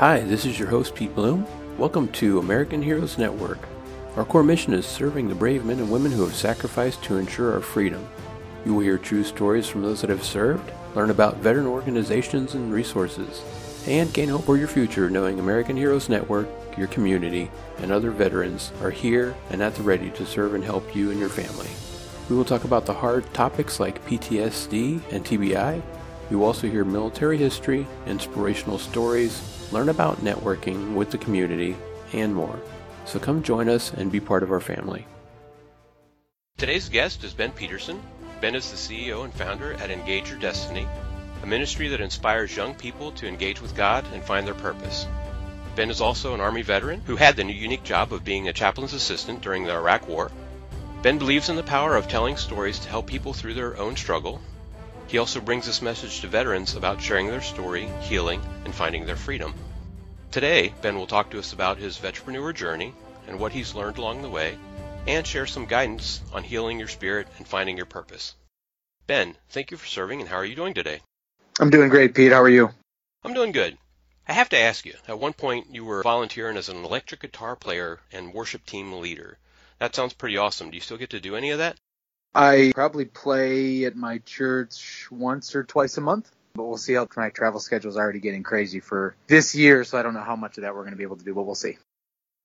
Hi, this is your host, Pete Blum. Welcome to American Heroes Network. Our core mission is serving the brave men and women who have sacrificed to ensure our freedom. You will hear true stories from those that have served, learn about veteran organizations and resources, and gain hope for your future knowing American Heroes Network, your community, and other veterans are here and at the ready to serve and help you and your family. We will talk about the hard topics like PTSD and TBI. You will also hear military history, inspirational stories, learn about networking with the community, and more. So come join us and be part of our family. Today's guest is Ben Peterson. Ben is the CEO and founder at Engage Your Destiny, a ministry that inspires young people to engage with God and find their purpose. Ben is also an Army veteran who had the unique job of being a chaplain's assistant during the Iraq War. Ben believes in the power of telling stories to help people through their own struggle. He also brings this message to veterans about sharing their story, healing, and finding their freedom. Today, Ben will talk to us about his veteranpreneur journey and what he's learned along the way, and share some guidance on healing your spirit and finding your purpose. Ben, thank you for serving, and how are you doing today? I'm doing great, Pete. How are you? I'm doing good. I have to ask you, at one point you were volunteering as an electric guitar player and worship team leader. That sounds pretty awesome. Do you still get to do any of that? I probably play at my church once or twice a month, but we'll see how my travel schedule is already getting crazy for this year, so I don't know how much of that we're going to be able to do, but we'll see.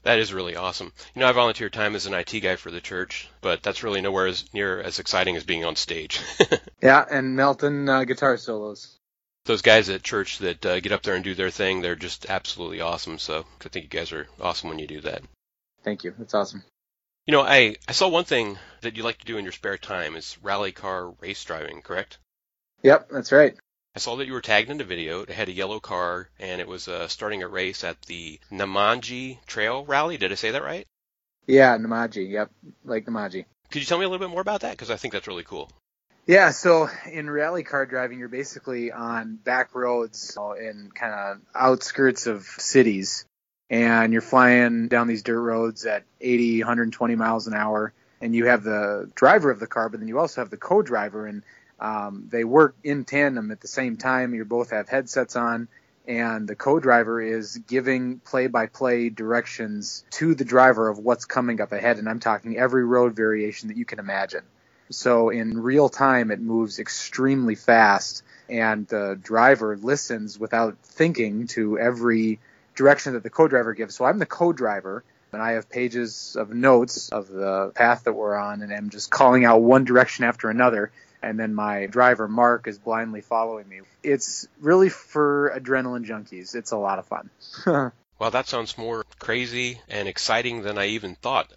That is really awesome. You know, I volunteer time as an IT guy for the church, but that's really nowhere as near as exciting as being on stage. yeah, and Melton uh, guitar solos. Those guys at church that uh, get up there and do their thing, they're just absolutely awesome. So I think you guys are awesome when you do that. Thank you. That's awesome. You know, I, I saw one thing that you like to do in your spare time is rally car race driving, correct? Yep, that's right. I saw that you were tagged in a video. It had a yellow car, and it was uh, starting a race at the Nemadji Trail Rally. Did I say that right? Yeah, Nemadji. Yep, Lake Nemadji. Could you tell me a little bit more about that? Because I think that's really cool. Yeah, so in rally car driving, you're basically on back roads in kind of outskirts of cities and you're flying down these dirt roads at 80, 120 miles an hour, and you have the driver of the car, but then you also have the co-driver, and um, they work in tandem at the same time. You both have headsets on, and the co-driver is giving play-by-play directions to the driver of what's coming up ahead, and I'm talking every road variation that you can imagine. So in real time, it moves extremely fast, and the driver listens without thinking to every direction that the co-driver gives. So I'm the co-driver and I have pages of notes of the path that we're on and I'm just calling out one direction after another. And then my driver, Mark, is blindly following me. It's really for adrenaline junkies. It's a lot of fun. well, that sounds more crazy and exciting than I even thought.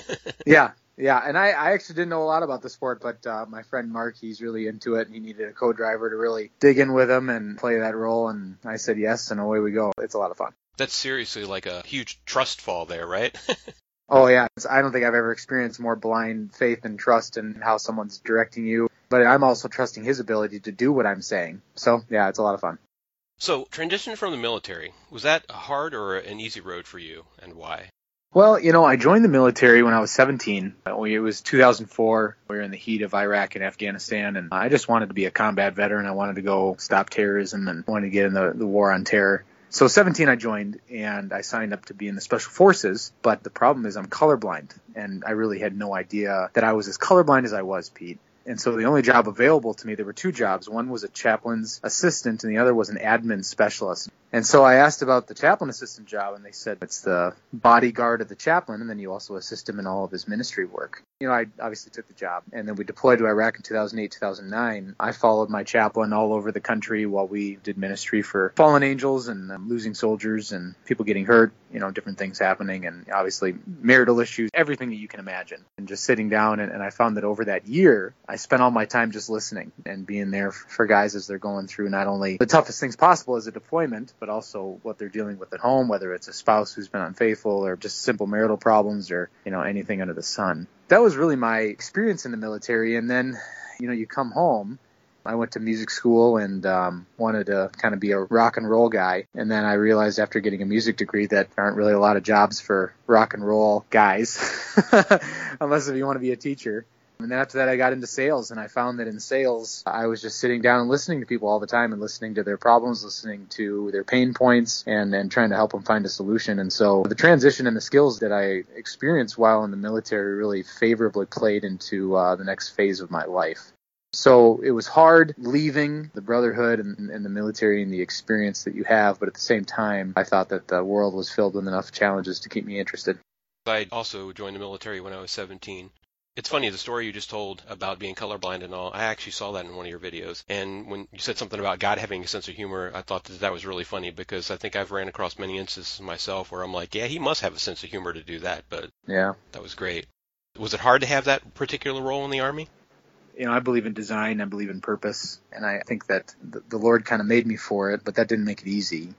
yeah, yeah, and I, I actually didn't know a lot about the sport, but uh, my friend Mark, he's really into it, and he needed a co-driver to really dig in with him and play that role, and I said yes, and away we go. It's a lot of fun. That's seriously like a huge trust fall there, right? oh yeah, I don't think I've ever experienced more blind faith and trust in how someone's directing you, but I'm also trusting his ability to do what I'm saying. So yeah, it's a lot of fun. So transition from the military was that a hard or an easy road for you, and why? Well, you know, I joined the military when I was 17. It was 2004. We were in the heat of Iraq and Afghanistan, and I just wanted to be a combat veteran. I wanted to go stop terrorism and wanted to get in the, the war on terror. So 17, I joined and I signed up to be in the special forces. But the problem is I'm colorblind, and I really had no idea that I was as colorblind as I was, Pete. And so the only job available to me, there were two jobs. One was a chaplain's assistant, and the other was an admin specialist. And so I asked about the chaplain assistant job, and they said it's the bodyguard of the chaplain, and then you also assist him in all of his ministry work. You know, I obviously took the job, and then we deployed to Iraq in 2008, 2009. I followed my chaplain all over the country while we did ministry for fallen angels and um, losing soldiers and people getting hurt, you know, different things happening, and obviously marital issues, everything that you can imagine. And just sitting down, and, and I found that over that year, I spent all my time just listening and being there for guys as they're going through not only the toughest things possible as a deployment, but also what they're dealing with at home, whether it's a spouse who's been unfaithful or just simple marital problems or, you know, anything under the sun. That was really my experience in the military. And then, you know, you come home. I went to music school and um, wanted to kind of be a rock and roll guy. And then I realized after getting a music degree that there aren't really a lot of jobs for rock and roll guys, unless if you want to be a teacher. And then after that, I got into sales and I found that in sales, I was just sitting down and listening to people all the time and listening to their problems, listening to their pain points and, and trying to help them find a solution. And so the transition and the skills that I experienced while in the military really favorably played into uh, the next phase of my life. So it was hard leaving the brotherhood and, and, the military and the experience that you have, but at the same time, I thought that the world was filled with enough challenges to keep me interested. I also joined the military when I was 17. It's funny, the story you just told about being colorblind and all, I actually saw that in one of your videos. And when you said something about God having a sense of humor, I thought that that was really funny because I think I've ran across many instances myself where I'm like, yeah, he must have a sense of humor to do that. But yeah, that was great. Was it hard to have that particular role in the Army? You know, I believe in design, I believe in purpose, and I think that the Lord kind of made me for it, but that didn't make it easy.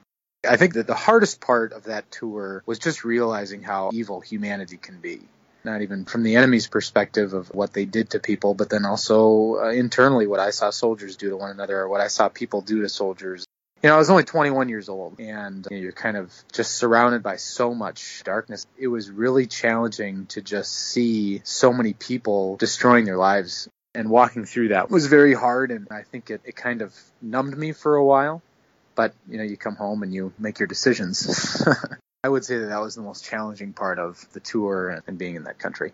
I think that the hardest part of that tour was just realizing how evil humanity can be not even from the enemy's perspective of what they did to people, but then also uh, internally what I saw soldiers do to one another or what I saw people do to soldiers. You know, I was only 21 years old and you know, you're kind of just surrounded by so much darkness. It was really challenging to just see so many people destroying their lives and walking through that was very hard and I think it, it kind of numbed me for a while. But, you know, you come home and you make your decisions. I would say that that was the most challenging part of the tour and being in that country.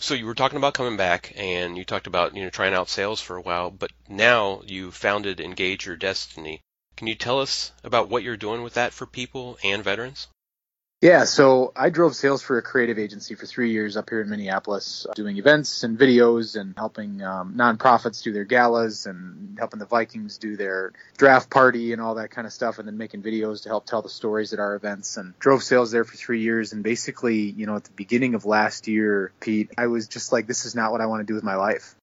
So you were talking about coming back, and you talked about you know trying out sales for a while, but now you founded Engage Your Destiny. Can you tell us about what you're doing with that for people and veterans? Yeah, so I drove sales for a creative agency for three years up here in Minneapolis, uh, doing events and videos and helping um, nonprofits do their galas and helping the Vikings do their draft party and all that kind of stuff, and then making videos to help tell the stories at our events. And drove sales there for three years. And basically, you know, at the beginning of last year, Pete, I was just like, this is not what I want to do with my life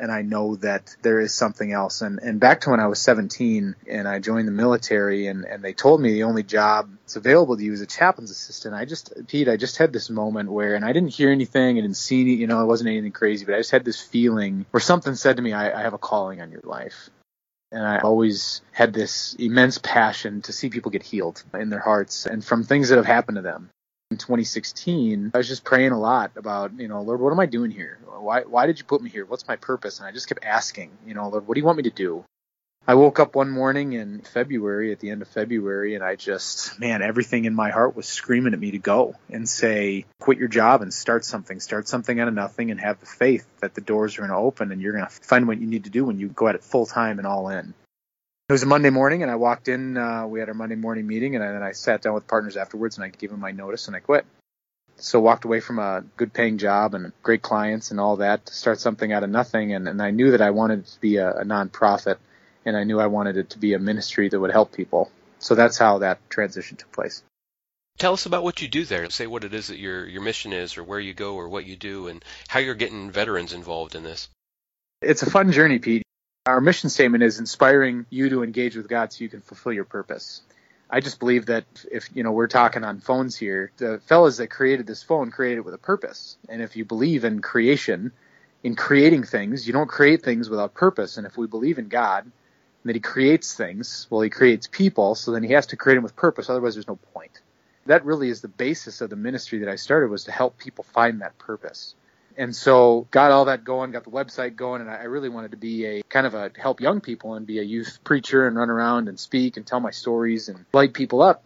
and I know that there is something else. And, and back to when I was 17 and I joined the military and, and they told me the only job that's available to you is a chaplain's assistant. I just, Pete, I just had this moment where, and I didn't hear anything, I didn't see any, you know, it wasn't anything crazy, but I just had this feeling where something said to me, I, I have a calling on your life. And I always had this immense passion to see people get healed in their hearts and from things that have happened to them in 2016, I was just praying a lot about, you know, Lord, what am I doing here? Why, why did you put me here? What's my purpose? And I just kept asking, you know, Lord, what do you want me to do? I woke up one morning in February, at the end of February, and I just, man, everything in my heart was screaming at me to go and say, quit your job and start something. Start something out of nothing and have the faith that the doors are going to open and you're going to find what you need to do when you go at it full time and all in. It was a Monday morning, and I walked in. Uh, we had our Monday morning meeting, and then I sat down with partners afterwards, and I gave them my notice, and I quit. So walked away from a good paying job and great clients and all that to start something out of nothing. And, and I knew that I wanted to be a, a nonprofit, and I knew I wanted it to be a ministry that would help people. So that's how that transition took place. Tell us about what you do there. Say what it is that your your mission is, or where you go, or what you do, and how you're getting veterans involved in this. It's a fun journey, Pete. Our mission statement is inspiring you to engage with God so you can fulfill your purpose. I just believe that if you know we're talking on phones here, the fellas that created this phone created it with a purpose. And if you believe in creation, in creating things, you don't create things without purpose. And if we believe in God, that He creates things, well, He creates people, so then He has to create them with purpose. Otherwise, there's no point. That really is the basis of the ministry that I started was to help people find that purpose and so got all that going, got the website going, and I really wanted to be a kind of a help young people and be a youth preacher and run around and speak and tell my stories and light people up.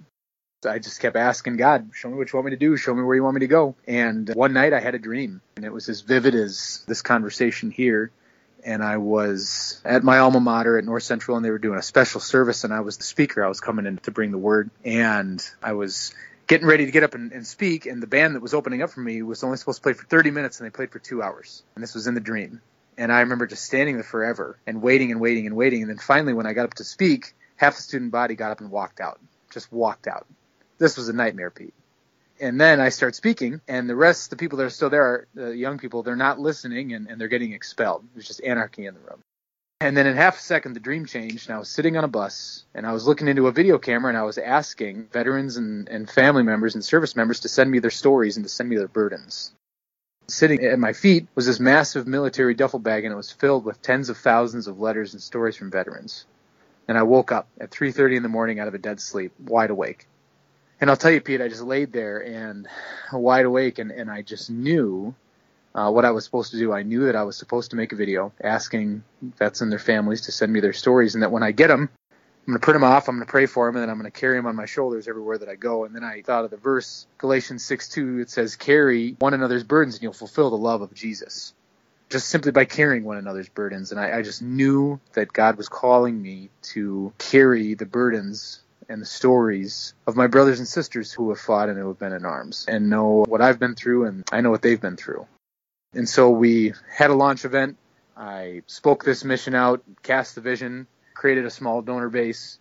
I just kept asking God, show me what you want me to do, show me where you want me to go. And one night I had a dream, and it was as vivid as this conversation here. And I was at my alma mater at North Central, and they were doing a special service, and I was the speaker. I was coming in to bring the word, and I was getting ready to get up and, and, speak, and the band that was opening up for me was only supposed to play for 30 minutes, and they played for two hours. And this was in the dream. And I remember just standing there forever and waiting and waiting and waiting. And then finally, when I got up to speak, half the student body got up and walked out. Just walked out. This was a nightmare, Pete. And then I start speaking, and the rest, the people that are still there, the uh, young people, they're not listening and, and they're getting expelled. There's just anarchy in the room. And then in half a second, the dream changed, and I was sitting on a bus, and I was looking into a video camera, and I was asking veterans and, and family members and service members to send me their stories and to send me their burdens. Sitting at my feet was this massive military duffel bag, and it was filled with tens of thousands of letters and stories from veterans. And I woke up at 3:30 in the morning out of a dead sleep, wide awake. And I'll tell you, Pete, I just laid there and wide awake, and, and I just knew uh, what I was supposed to do. I knew that I was supposed to make a video asking vets and their families to send me their stories, and that when I get them, I'm going to print them off. I'm going to pray for them, and then I'm going to carry them on my shoulders everywhere that I go. And then I thought of the verse, Galatians 6:2. It says, "Carry one another's burdens, and you'll fulfill the love of Jesus." Just simply by carrying one another's burdens, and I, I just knew that God was calling me to carry the burdens and the stories of my brothers and sisters who have fought and who have been in arms, and know what I've been through, and I know what they've been through. And so we had a launch event. I spoke this mission out, cast the vision, created a small donor base,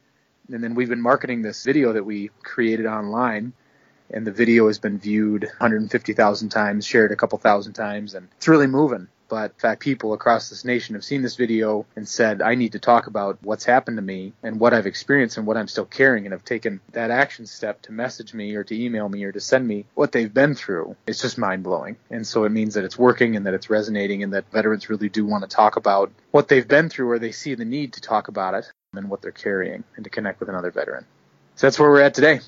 and then we've been marketing this video that we created online. And the video has been viewed 150,000 times, shared a couple thousand times, and it's really moving. But fact, people across this nation have seen this video and said, I need to talk about what's happened to me and what I've experienced and what I'm still carrying, and have taken that action step to message me or to email me or to send me what they've been through. It's just mind blowing. And so it means that it's working and that it's resonating and that veterans really do want to talk about what they've been through or they see the need to talk about it and what they're carrying and to connect with another veteran. So that's where we're at today.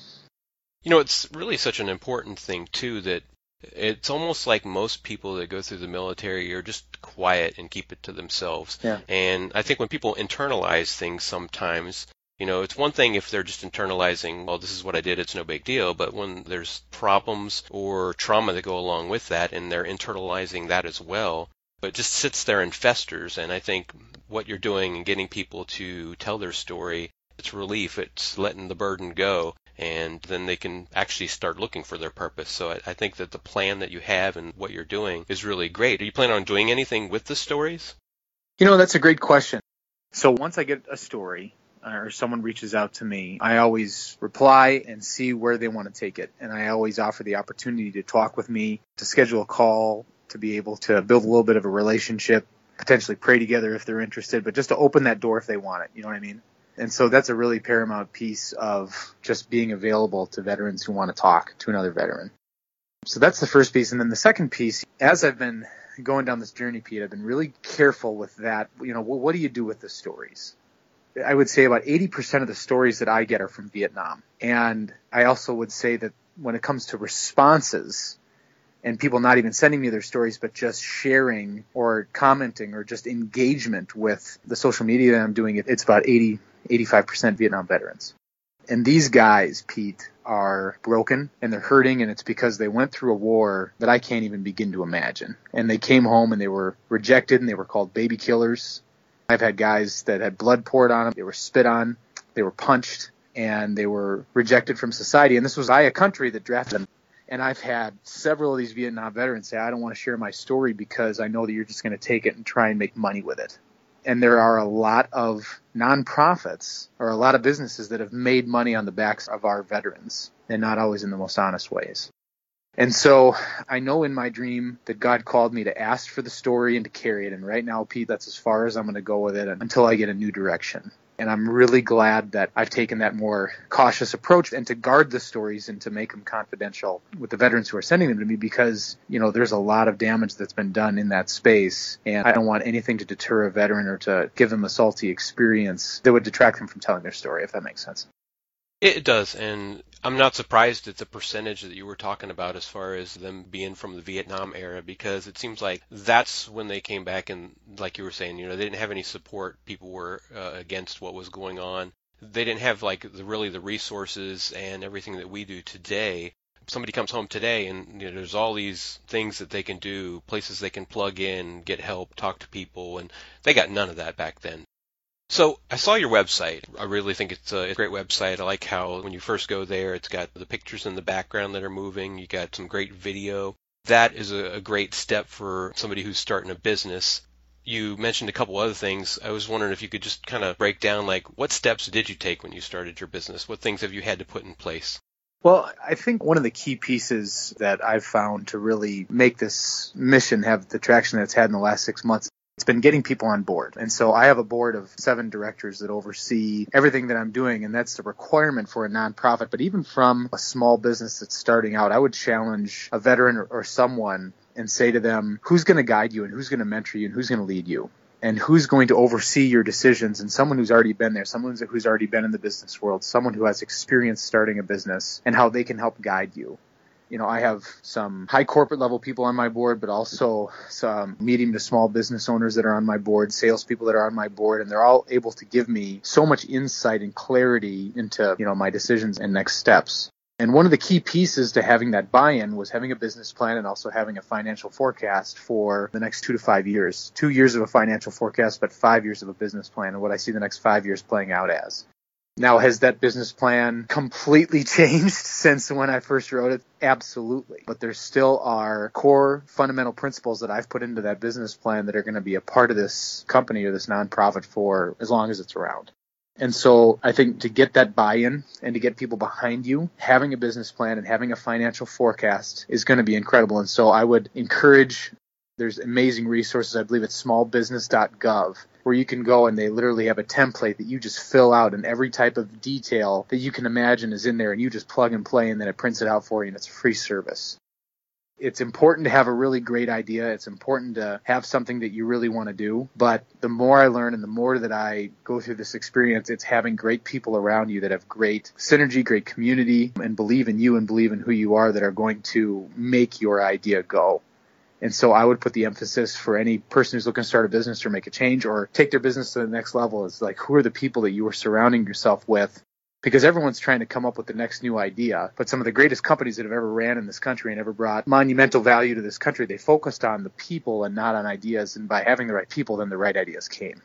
You know, it's really such an important thing, too, that it's almost like most people that go through the military are just quiet and keep it to themselves. Yeah. And I think when people internalize things sometimes, you know, it's one thing if they're just internalizing, well, this is what I did, it's no big deal. But when there's problems or trauma that go along with that and they're internalizing that as well, but just sits there and festers. And I think what you're doing and getting people to tell their story, it's relief, it's letting the burden go and then they can actually start looking for their purpose. So I, I, think that the plan that you have and what you're doing is really great. Are you planning on doing anything with the stories? You know, that's a great question. So once I get a story uh, or someone reaches out to me, I always reply and see where they want to take it. And I always offer the opportunity to talk with me, to schedule a call, to be able to build a little bit of a relationship, potentially pray together if they're interested, but just to open that door if they want it. You know what I mean? And so that's a really paramount piece of just being available to veterans who want to talk to another veteran. So that's the first piece. And then the second piece, as I've been going down this journey, Pete, I've been really careful with that. You know, what, do you do with the stories? I would say about 80% of the stories that I get are from Vietnam. And I also would say that when it comes to responses, and people not even sending me their stories, but just sharing or commenting or just engagement with the social media that I'm doing, it's about 80, 85% Vietnam veterans. And these guys, Pete, are broken and they're hurting and it's because they went through a war that I can't even begin to imagine. And they came home and they were rejected and they were called baby killers. I've had guys that had blood poured on them, they were spit on, they were punched, and they were rejected from society. And this was I, a country that drafted them. And I've had several of these Vietnam veterans say, I don't want to share my story because I know that you're just going to take it and try and make money with it and there are a lot of nonprofits or a lot of businesses that have made money on the backs of our veterans and not always in the most honest ways. And so I know in my dream that God called me to ask for the story and to carry it. And right now, Pete, that's as far as I'm going to go with it until I get a new direction. And I'm really glad that I've taken that more cautious approach and to guard the stories and to make them confidential with the veterans who are sending them to me because, you know, there's a lot of damage that's been done in that space. And I don't want anything to deter a veteran or to give them a salty experience that would detract them from telling their story, if that makes sense. It does, and I'm not surprised at the percentage that you were talking about as far as them being from the Vietnam era because it seems like that's when they came back and, like you were saying, you know, they didn't have any support. People were uh, against what was going on. They didn't have like the, really the resources and everything that we do today. Somebody comes home today and you know, there's all these things that they can do, places they can plug in, get help, talk to people, and they got none of that back then. So I saw your website. I really think it's a great website. I like how when you first go there, it's got the pictures in the background that are moving. You got some great video. That is a, great step for somebody who's starting a business. You mentioned a couple other things. I was wondering if you could just kind of break down like what steps did you take when you started your business? What things have you had to put in place? Well, I think one of the key pieces that I've found to really make this mission have the traction that it's had in the last six months it's been getting people on board. And so I have a board of seven directors that oversee everything that I'm doing, and that's the requirement for a nonprofit. But even from a small business that's starting out, I would challenge a veteran or, someone and say to them, who's going to guide you and who's going to mentor you and who's going to lead you? And who's going to oversee your decisions? And someone who's already been there, someone who's already been in the business world, someone who has experience starting a business and how they can help guide you. You know, I have some high corporate level people on my board, but also some medium to small business owners that are on my board, salespeople that are on my board, and they're all able to give me so much insight and clarity into, you know, my decisions and next steps. And one of the key pieces to having that buy-in was having a business plan and also having a financial forecast for the next two to five years. Two years of a financial forecast, but five years of a business plan and what I see the next five years playing out as. Now, has that business plan completely changed since when I first wrote it? Absolutely. But there still are core fundamental principles that I've put into that business plan that are going to be a part of this company or this nonprofit for as long as it's around. And so I think to get that buy-in and to get people behind you, having a business plan and having a financial forecast is going to be incredible. And so I would encourage there's amazing resources. I believe it's smallbusiness.gov where you can go and they literally have a template that you just fill out and every type of detail that you can imagine is in there and you just plug and play and then it prints it out for you and it's a free service. It's important to have a really great idea. It's important to have something that you really want to do. But the more I learn and the more that I go through this experience, it's having great people around you that have great synergy, great community, and believe in you and believe in who you are that are going to make your idea go. And so I would put the emphasis for any person who's looking to start a business or make a change or take their business to the next level is like, who are the people that you are surrounding yourself with? Because everyone's trying to come up with the next new idea. But some of the greatest companies that have ever ran in this country and ever brought monumental value to this country, they focused on the people and not on ideas. And by having the right people, then the right ideas came.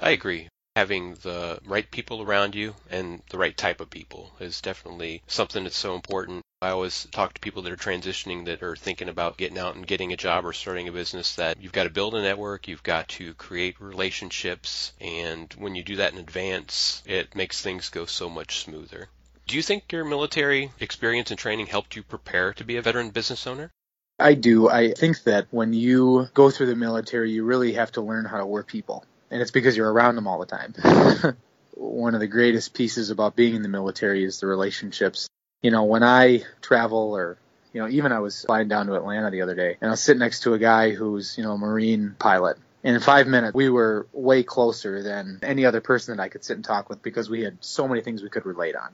I agree having the right people around you and the right type of people is definitely something that's so important. I always talk to people that are transitioning that are thinking about getting out and getting a job or starting a business that you've got to build a network, you've got to create relationships, and when you do that in advance, it makes things go so much smoother. Do you think your military experience and training helped you prepare to be a veteran business owner? I do. I think that when you go through the military, you really have to learn how to work people and it's because you're around them all the time. One of the greatest pieces about being in the military is the relationships. You know, when I travel or you know, even I was flying down to Atlanta the other day and I was sitting next to a guy who's, you know, a Marine pilot. And in five minutes, we were way closer than any other person that I could sit and talk with because we had so many things we could relate on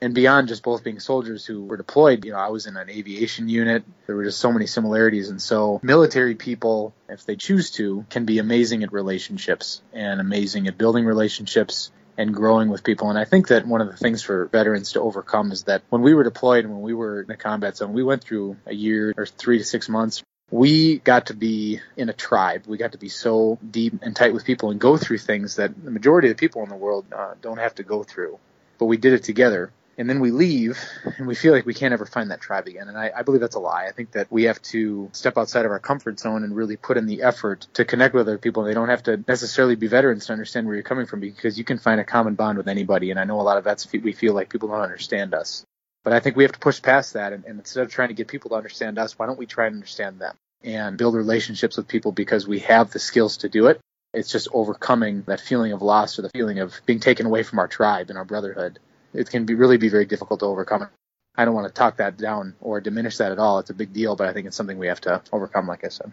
and beyond just both being soldiers who were deployed, you know, I was in an aviation unit. There were just so many similarities. And so military people, if they choose to, can be amazing at relationships and amazing at building relationships and growing with people. And I think that one of the things for veterans to overcome is that when we were deployed and when we were in a combat zone, we went through a year or three to six months. We got to be in a tribe. We got to be so deep and tight with people and go through things that the majority of the people in the world uh, don't have to go through. But we did it together and then we leave and we feel like we can't ever find that tribe again. And I, I, believe that's a lie. I think that we have to step outside of our comfort zone and really put in the effort to connect with other people. They don't have to necessarily be veterans to understand where you're coming from because you can find a common bond with anybody. And I know a lot of vets, we feel like people don't understand us. But I think we have to push past that. And, and instead of trying to get people to understand us, why don't we try and understand them and build relationships with people because we have the skills to do it. It's just overcoming that feeling of loss or the feeling of being taken away from our tribe and our brotherhood it can be really be very difficult to overcome. I don't want to talk that down or diminish that at all. It's a big deal, but I think it's something we have to overcome, like I said.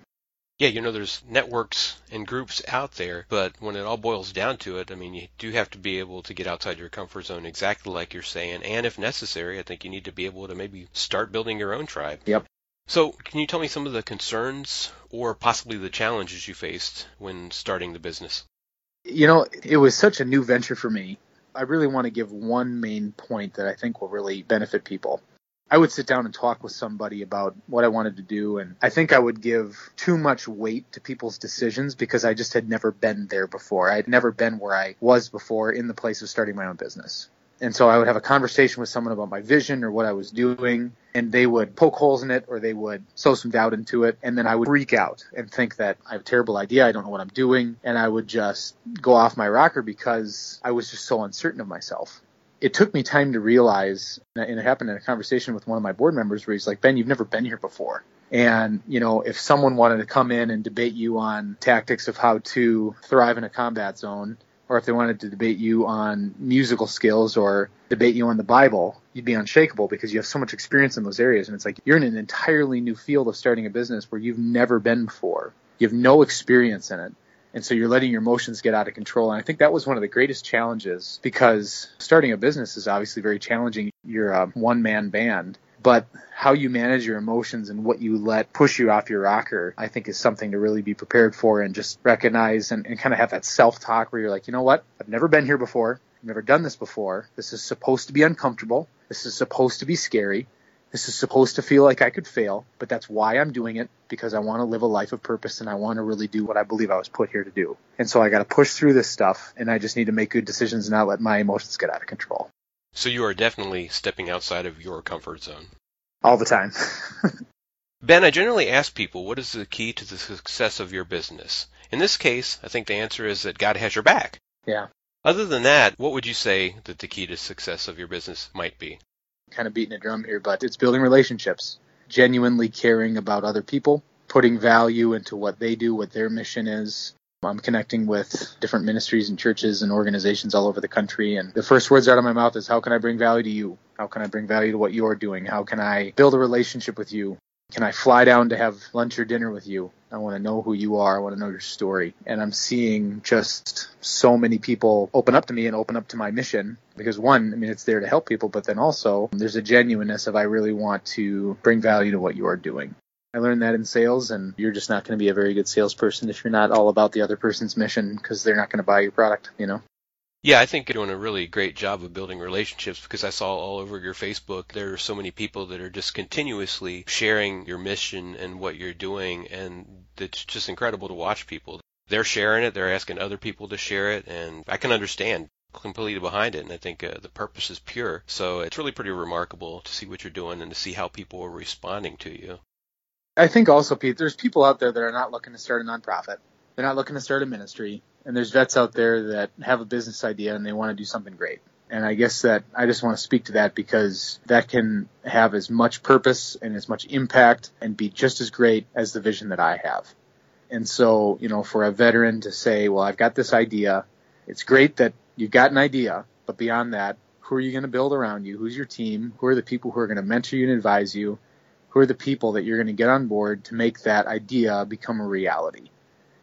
Yeah, you know, there's networks and groups out there, but when it all boils down to it, I mean, you do have to be able to get outside your comfort zone exactly like you're saying. And if necessary, I think you need to be able to maybe start building your own tribe. Yep. So, can you tell me some of the concerns or possibly the challenges you faced when starting the business? You know, it was such a new venture for me. I really want to give one main point that I think will really benefit people. I would sit down and talk with somebody about what I wanted to do, and I think I would give too much weight to people's decisions because I just had never been there before. I had never been where I was before in the place of starting my own business. And so I would have a conversation with someone about my vision or what I was doing, and they would poke holes in it or they would sow some doubt into it. And then I would freak out and think that I have a terrible idea. I don't know what I'm doing. And I would just go off my rocker because I was just so uncertain of myself. It took me time to realize, and it happened in a conversation with one of my board members where he's like, Ben, you've never been here before. And, you know, if someone wanted to come in and debate you on tactics of how to thrive in a combat zone, or if they wanted to debate you on musical skills or debate you on the Bible, you'd be unshakable because you have so much experience in those areas. And it's like you're in an entirely new field of starting a business where you've never been before. You have no experience in it. And so you're letting your emotions get out of control. And I think that was one of the greatest challenges because starting a business is obviously very challenging. You're a one man band But how you manage your emotions and what you let push you off your rocker, I think is something to really be prepared for and just recognize and, and kind of have that self talk where you're like, you know what? I've never been here before. I've never done this before. This is supposed to be uncomfortable. This is supposed to be scary. This is supposed to feel like I could fail, but that's why I'm doing it because I want to live a life of purpose and I want to really do what I believe I was put here to do. And so I got to push through this stuff and I just need to make good decisions and not let my emotions get out of control. So you are definitely stepping outside of your comfort zone. All the time. ben, I generally ask people what is the key to the success of your business? In this case, I think the answer is that God has your back. Yeah. Other than that, what would you say that the key to success of your business might be? kind of beating a drum here, but it's building relationships, genuinely caring about other people, putting value into what they do, what their mission is. I'm connecting with different ministries and churches and organizations all over the country. And the first words out of my mouth is, How can I bring value to you? How can I bring value to what you're doing? How can I build a relationship with you? Can I fly down to have lunch or dinner with you? I want to know who you are. I want to know your story. And I'm seeing just so many people open up to me and open up to my mission because one, I mean, it's there to help people, but then also there's a genuineness of I really want to bring value to what you are doing. I learned that in sales, and you're just not going to be a very good salesperson if you're not all about the other person's mission because they're not going to buy your product, you know? Yeah, I think you're doing a really great job of building relationships because I saw all over your Facebook there are so many people that are just continuously sharing your mission and what you're doing, and it's just incredible to watch people. They're sharing it, they're asking other people to share it, and I can understand completely behind it, and I think uh, the purpose is pure. So it's really pretty remarkable to see what you're doing and to see how people are responding to you. I think also, Pete, there's people out there that are not looking to start a nonprofit. They're not looking to start a ministry and there's vets out there that have a business idea and they want to do something great. And I guess that I just want to speak to that because that can have as much purpose and as much impact and be just as great as the vision that I have. And so, you know, for a veteran to say, well, I've got this idea. It's great that you've got an idea, but beyond that, who are you going to build around you? Who's your team? Who are the people who are going to mentor you and advise you? Who are the people that you're going to get on board to make that idea become a reality?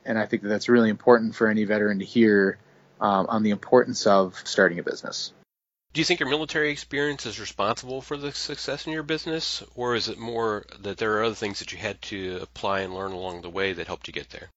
and I think that that's really important for any veteran to hear um, on the importance of starting a business. Do you think your military experience is responsible for the success in your business, or is it more that there are other things that you had to apply and learn along the way that helped you get there?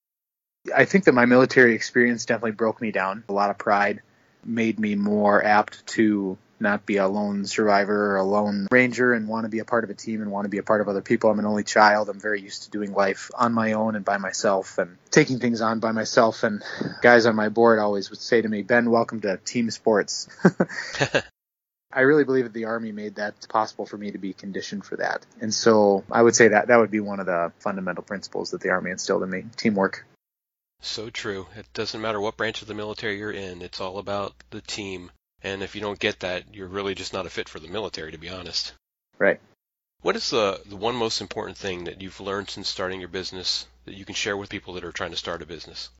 I think that my military experience definitely broke me down. A lot of pride made me more apt to not be a lone survivor or a lone ranger and want to be a part of a team and want to be a part of other people. I'm an only child. I'm very used to doing life on my own and by myself and taking things on by myself. And guys on my board always would say to me, Ben, welcome to team sports. I really believe that the Army made that possible for me to be conditioned for that. And so I would say that that would be one of the fundamental principles that the Army instilled in me teamwork. So true. It doesn't matter what branch of the military you're in, it's all about the team. And if you don't get that, you're really just not a fit for the military, to be honest. Right. What is the, the one most important thing that you've learned since starting your business that you can share with people that are trying to start a business?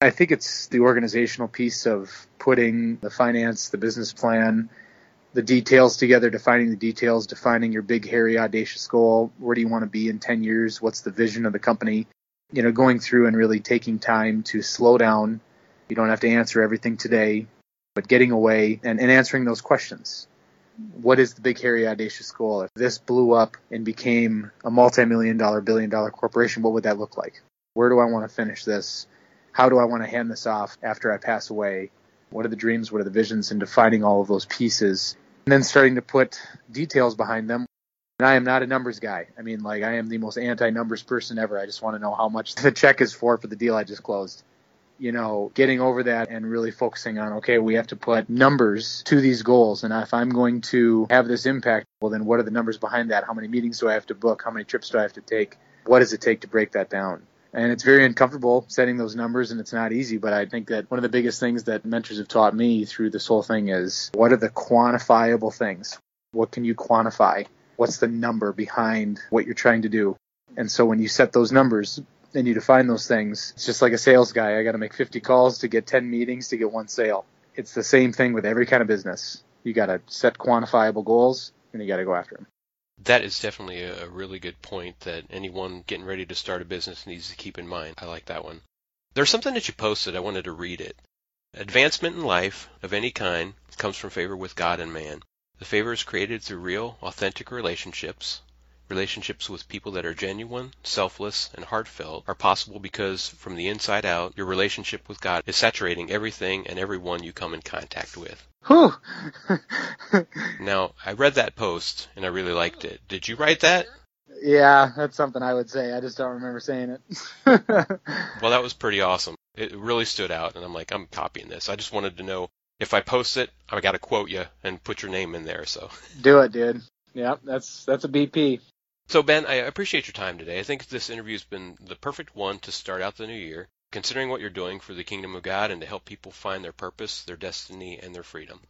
I think it's the organizational piece of putting the finance, the business plan, the details together, defining the details, defining your big, hairy, audacious goal. Where do you want to be in 10 years? What's the vision of the company? You know, going through and really taking time to slow down. You don't have to answer everything today but getting away and, and answering those questions. What is the big, hairy, audacious goal? If this blew up and became a multi-million dollar, billion dollar corporation, what would that look like? Where do I want to finish this? How do I want to hand this off after I pass away? What are the dreams? What are the visions? And defining all of those pieces and then starting to put details behind them. And I am not a numbers guy. I mean, like, I am the most anti numbers person ever. I just want to know how much the check is for for the deal I just closed you know, getting over that and really focusing on, okay, we have to put numbers to these goals. And if I'm going to have this impact, well, then what are the numbers behind that? How many meetings do I have to book? How many trips do I have to take? What does it take to break that down? And it's very uncomfortable setting those numbers and it's not easy, but I think that one of the biggest things that mentors have taught me through this whole thing is what are the quantifiable things? What can you quantify? What's the number behind what you're trying to do? And so when you set those numbers, and you define those things. It's just like a sales guy. I got to make 50 calls to get 10 meetings to get one sale. It's the same thing with every kind of business. You got to set quantifiable goals and you got to go after them. That is definitely a really good point that anyone getting ready to start a business needs to keep in mind. I like that one. There's something that you posted. I wanted to read it. Advancement in life of any kind comes from favor with God and man. The favor is created through real, authentic relationships. Relationships with people that are genuine, selfless, and heartfelt are possible because from the inside out, your relationship with God is saturating everything and everyone you come in contact with. Whew. Now, I read that post and I really liked it. Did you write that? yeah, that's something I would say. I just don't remember saying it. Well, that was pretty awesome. It really stood out, and I'm like, I'm copying this. I just wanted to know if I post it, I got to quote you and put your name in there. So, Do it, dude. Yeah, that's that's a BP. So Ben, I appreciate your time today. I think this interview's been the perfect one to start out the new year, considering what you're doing for the kingdom of God and to help people find their purpose, their destiny, and their freedom.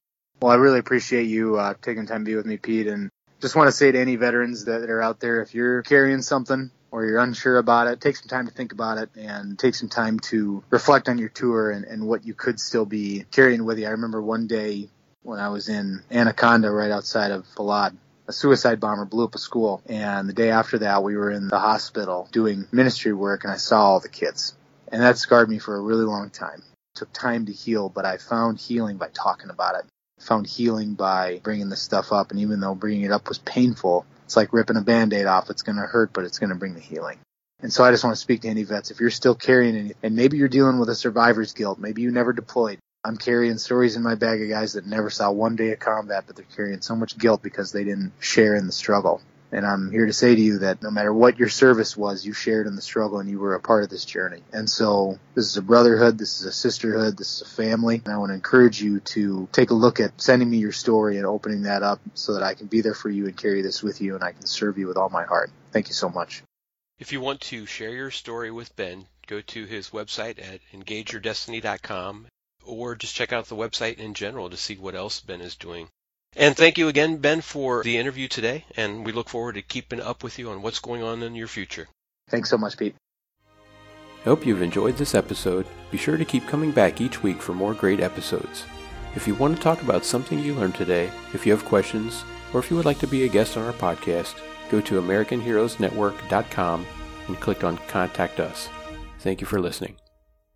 Well, I really appreciate you uh, taking time to be with me, Pete, and just want to say to any veterans that are out there, if you're carrying something or you're unsure about it, take some time to think about it and take some time to reflect on your tour and, and what you could still be carrying with you. I remember one day when I was in Anaconda right outside of Balad, a suicide bomber blew up a school. And the day after that, we were in the hospital doing ministry work and I saw all the kids. And that scarred me for a really long time. It took time to heal, but I found healing by talking about it found healing by bringing this stuff up. And even though bringing it up was painful, it's like ripping a band-aid off. It's going to hurt, but it's going to bring the healing. And so I just want to speak to any vets. If you're still carrying any, and maybe you're dealing with a survivor's guilt, maybe you never deployed. I'm carrying stories in my bag of guys that never saw one day of combat, but they're carrying so much guilt because they didn't share in the struggle. And I'm here to say to you that no matter what your service was, you shared in the struggle and you were a part of this journey. And so this is a brotherhood, this is a sisterhood, this is a family. And I want to encourage you to take a look at sending me your story and opening that up so that I can be there for you and carry this with you and I can serve you with all my heart. Thank you so much. If you want to share your story with Ben, go to his website at engageyourdestiny.com or just check out the website in general to see what else Ben is doing. And thank you again, Ben, for the interview today, and we look forward to keeping up with you on what's going on in your future. Thanks so much, Pete. I hope you've enjoyed this episode. Be sure to keep coming back each week for more great episodes. If you want to talk about something you learned today, if you have questions, or if you would like to be a guest on our podcast, go to AmericanHeroesNetwork.com and click on Contact Us. Thank you for listening.